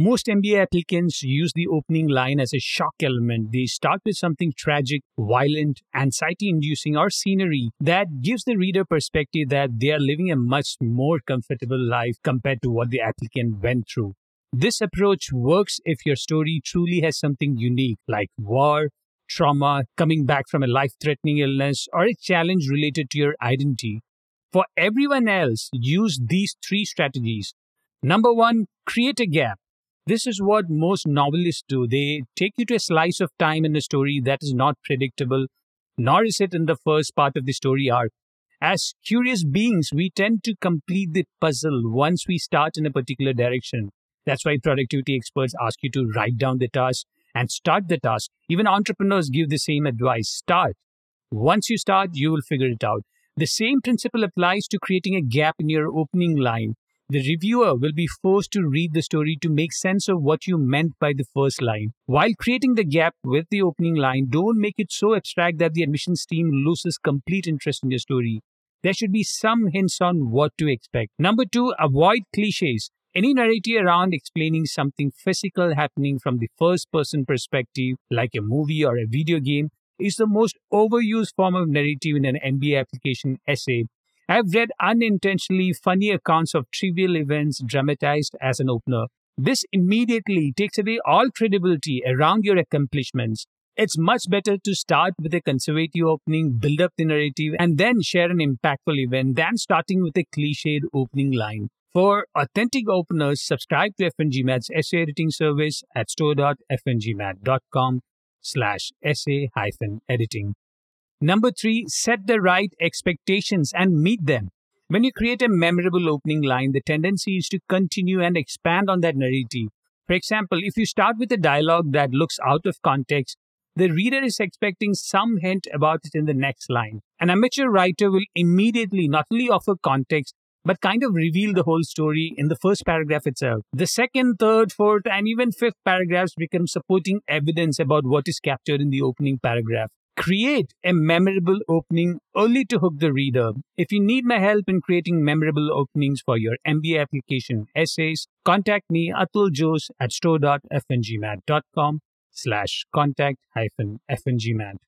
Most MBA applicants use the opening line as a shock element. They start with something tragic, violent, anxiety inducing, or scenery that gives the reader perspective that they are living a much more comfortable life compared to what the applicant went through. This approach works if your story truly has something unique, like war, trauma, coming back from a life threatening illness, or a challenge related to your identity. For everyone else, use these three strategies. Number one, create a gap. This is what most novelists do. They take you to a slice of time in a story that is not predictable, nor is it in the first part of the story arc. As curious beings, we tend to complete the puzzle once we start in a particular direction. That's why productivity experts ask you to write down the task and start the task. Even entrepreneurs give the same advice start. Once you start, you will figure it out. The same principle applies to creating a gap in your opening line. The reviewer will be forced to read the story to make sense of what you meant by the first line. While creating the gap with the opening line, don't make it so abstract that the admissions team loses complete interest in your story. There should be some hints on what to expect. Number two, avoid cliches. Any narrative around explaining something physical happening from the first person perspective, like a movie or a video game, is the most overused form of narrative in an MBA application essay I've read unintentionally funny accounts of trivial events dramatized as an opener. This immediately takes away all credibility around your accomplishments. It's much better to start with a conservative opening, build up the narrative, and then share an impactful event than starting with a cliched opening line. For authentic openers, subscribe to F1GMAT's essay editing service at store.f1gmat.com slash essay hyphen editing. Number three, set the right expectations and meet them. When you create a memorable opening line, the tendency is to continue and expand on that narrative. For example, if you start with a dialogue that looks out of context, the reader is expecting some hint about it in the next line. An amateur writer will immediately not only offer context, but kind of reveal the whole story in the first paragraph itself. The second, third, fourth, and even fifth paragraphs become supporting evidence about what is captured in the opening paragraph. Create a memorable opening only to hook the reader. If you need my help in creating memorable openings for your MBA application essays, contact me Atul Jose at store.f1gmat.com slash contact hyphen f1gmat.